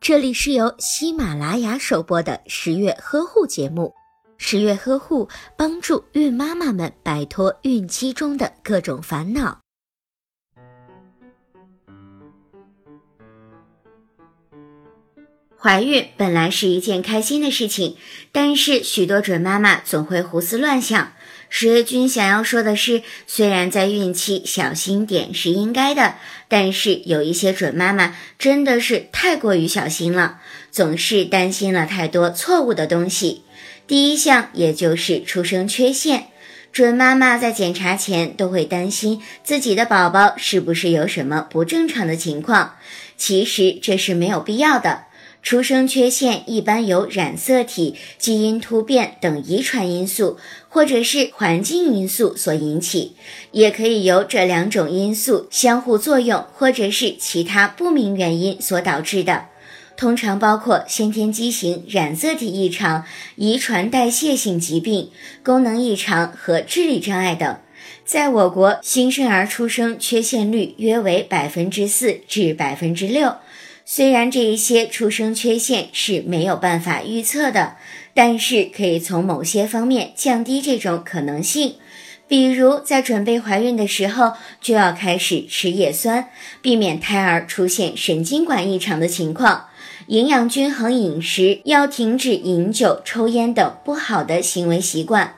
这里是由喜马拉雅首播的十月呵护节目。十月呵护帮助孕妈妈们摆脱孕期中的各种烦恼。怀孕本来是一件开心的事情，但是许多准妈妈总会胡思乱想。十月君想要说的是，虽然在孕期小心点是应该的，但是有一些准妈妈真的是太过于小心了，总是担心了太多错误的东西。第一项也就是出生缺陷，准妈妈在检查前都会担心自己的宝宝是不是有什么不正常的情况，其实这是没有必要的。出生缺陷一般由染色体、基因突变等遗传因素，或者是环境因素所引起，也可以由这两种因素相互作用，或者是其他不明原因所导致的。通常包括先天畸形、染色体异常、遗传代谢性疾病、功能异常和智力障碍等。在我国，新生儿出生缺陷率约为百分之四至百分之六。虽然这一些出生缺陷是没有办法预测的，但是可以从某些方面降低这种可能性。比如在准备怀孕的时候，就要开始吃叶酸，避免胎儿出现神经管异常的情况；营养均衡饮食，要停止饮酒、抽烟等不好的行为习惯。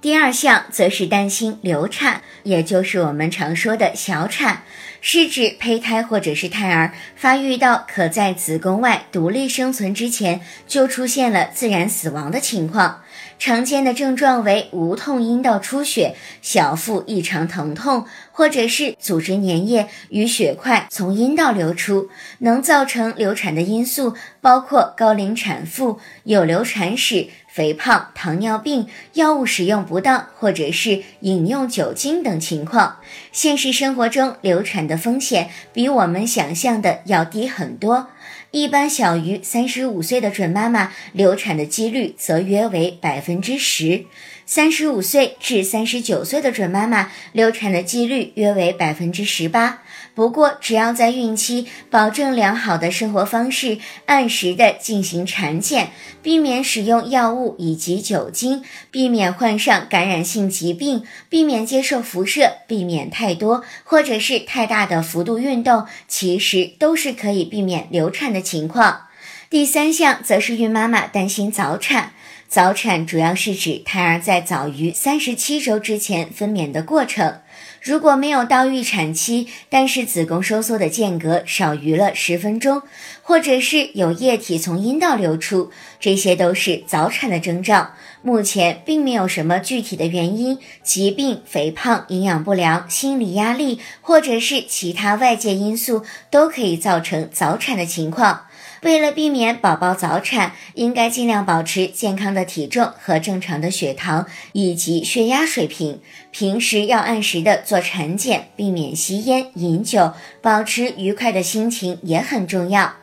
第二项则是担心流产，也就是我们常说的小产。是指胚胎或者是胎儿发育到可在子宫外独立生存之前，就出现了自然死亡的情况。常见的症状为无痛阴道出血、小腹异常疼痛，或者是组织粘液与血块从阴道流出。能造成流产的因素包括高龄产妇、有流产史。肥胖、糖尿病、药物使用不当，或者是饮用酒精等情况，现实生活中流产的风险比我们想象的要低很多。一般小于三十五岁的准妈妈，流产的几率则约为百分之十。三十五岁至三十九岁的准妈妈流产的几率约为百分之十八。不过，只要在孕期保证良好的生活方式，按时的进行产检，避免使用药物以及酒精，避免患上感染性疾病，避免接受辐射，避免太多或者是太大的幅度运动，其实都是可以避免流产的情况。第三项则是孕妈妈担心早产。早产主要是指胎儿在早于三十七周之前分娩的过程。如果没有到预产期，但是子宫收缩的间隔少于了十分钟，或者是有液体从阴道流出，这些都是早产的征兆。目前并没有什么具体的原因，疾病、肥胖、营养不良、心理压力，或者是其他外界因素，都可以造成早产的情况。为了避免宝宝早产，应该尽量保持健康的体重和正常的血糖以及血压水平。平时要按时的做产检，避免吸烟、饮酒，保持愉快的心情也很重要。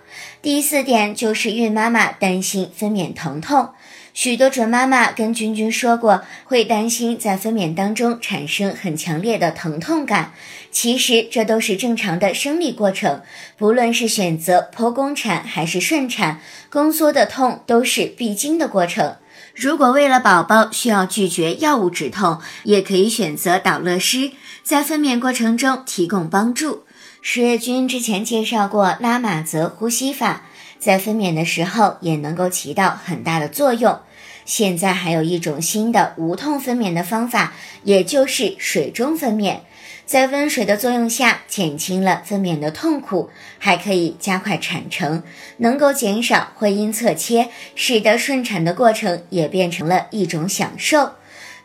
第四点就是孕妈妈担心分娩疼痛。许多准妈妈跟君君说过，会担心在分娩当中产生很强烈的疼痛感。其实这都是正常的生理过程，不论是选择剖宫产还是顺产，宫缩的痛都是必经的过程。如果为了宝宝需要拒绝药物止痛，也可以选择导乐师，在分娩过程中提供帮助。十月君之前介绍过拉玛泽呼吸法。在分娩的时候也能够起到很大的作用。现在还有一种新的无痛分娩的方法，也就是水中分娩，在温水的作用下减轻了分娩的痛苦，还可以加快产程，能够减少会阴侧切，使得顺产的过程也变成了一种享受。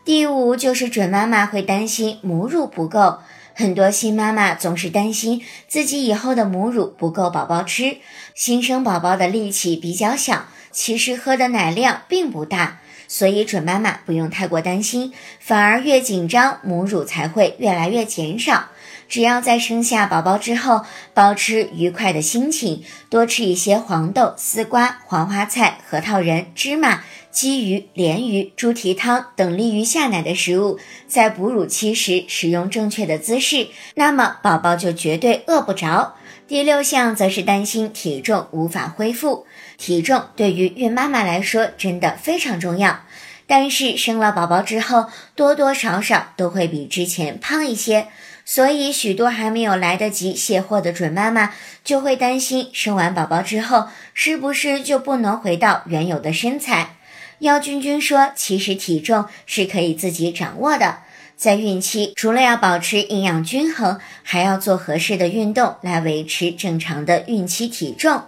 第五就是准妈妈会担心母乳不够。很多新妈妈总是担心自己以后的母乳不够宝宝吃。新生宝宝的力气比较小，其实喝的奶量并不大，所以准妈妈不用太过担心，反而越紧张，母乳才会越来越减少。只要在生下宝宝之后，保持愉快的心情，多吃一些黄豆、丝瓜、黄花菜、核桃仁、芝麻。鲫鱼、鲢鱼、猪蹄汤等利于下奶的食物，在哺乳期时使用正确的姿势，那么宝宝就绝对饿不着。第六项则是担心体重无法恢复。体重对于孕妈妈来说真的非常重要，但是生了宝宝之后，多多少少都会比之前胖一些，所以许多还没有来得及卸货的准妈妈就会担心，生完宝宝之后是不是就不能回到原有的身材？姚君君说，其实体重是可以自己掌握的。在孕期，除了要保持营养均衡，还要做合适的运动来维持正常的孕期体重。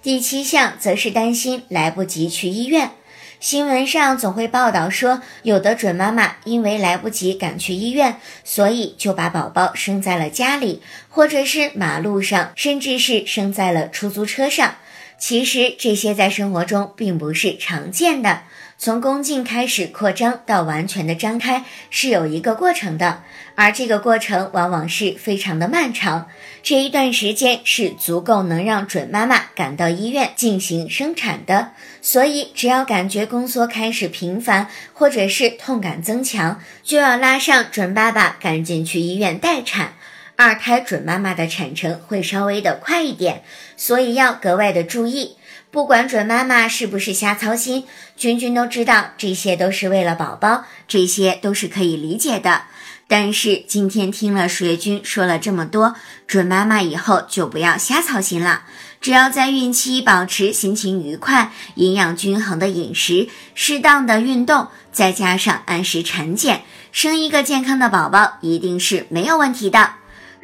第七项则是担心来不及去医院。新闻上总会报道说，有的准妈妈因为来不及赶去医院，所以就把宝宝生在了家里，或者是马路上，甚至是生在了出租车上。其实这些在生活中并不是常见的。从宫颈开始扩张到完全的张开是有一个过程的，而这个过程往往是非常的漫长。这一段时间是足够能让准妈妈赶到医院进行生产的。所以，只要感觉宫缩开始频繁，或者是痛感增强，就要拉上准爸爸赶紧去医院待产。二胎准妈妈的产程会稍微的快一点，所以要格外的注意。不管准妈妈是不是瞎操心，君君都知道这些都是为了宝宝，这些都是可以理解的。但是今天听了十月君说了这么多，准妈妈以后就不要瞎操心了。只要在孕期保持心情愉快、营养均衡的饮食、适当的运动，再加上按时产检，生一个健康的宝宝一定是没有问题的。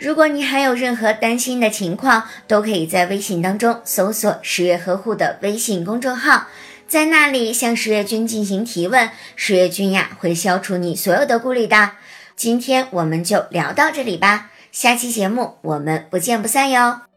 如果你还有任何担心的情况，都可以在微信当中搜索“十月呵护”的微信公众号，在那里向十月君进行提问，十月君呀会消除你所有的顾虑的。今天我们就聊到这里吧，下期节目我们不见不散哟。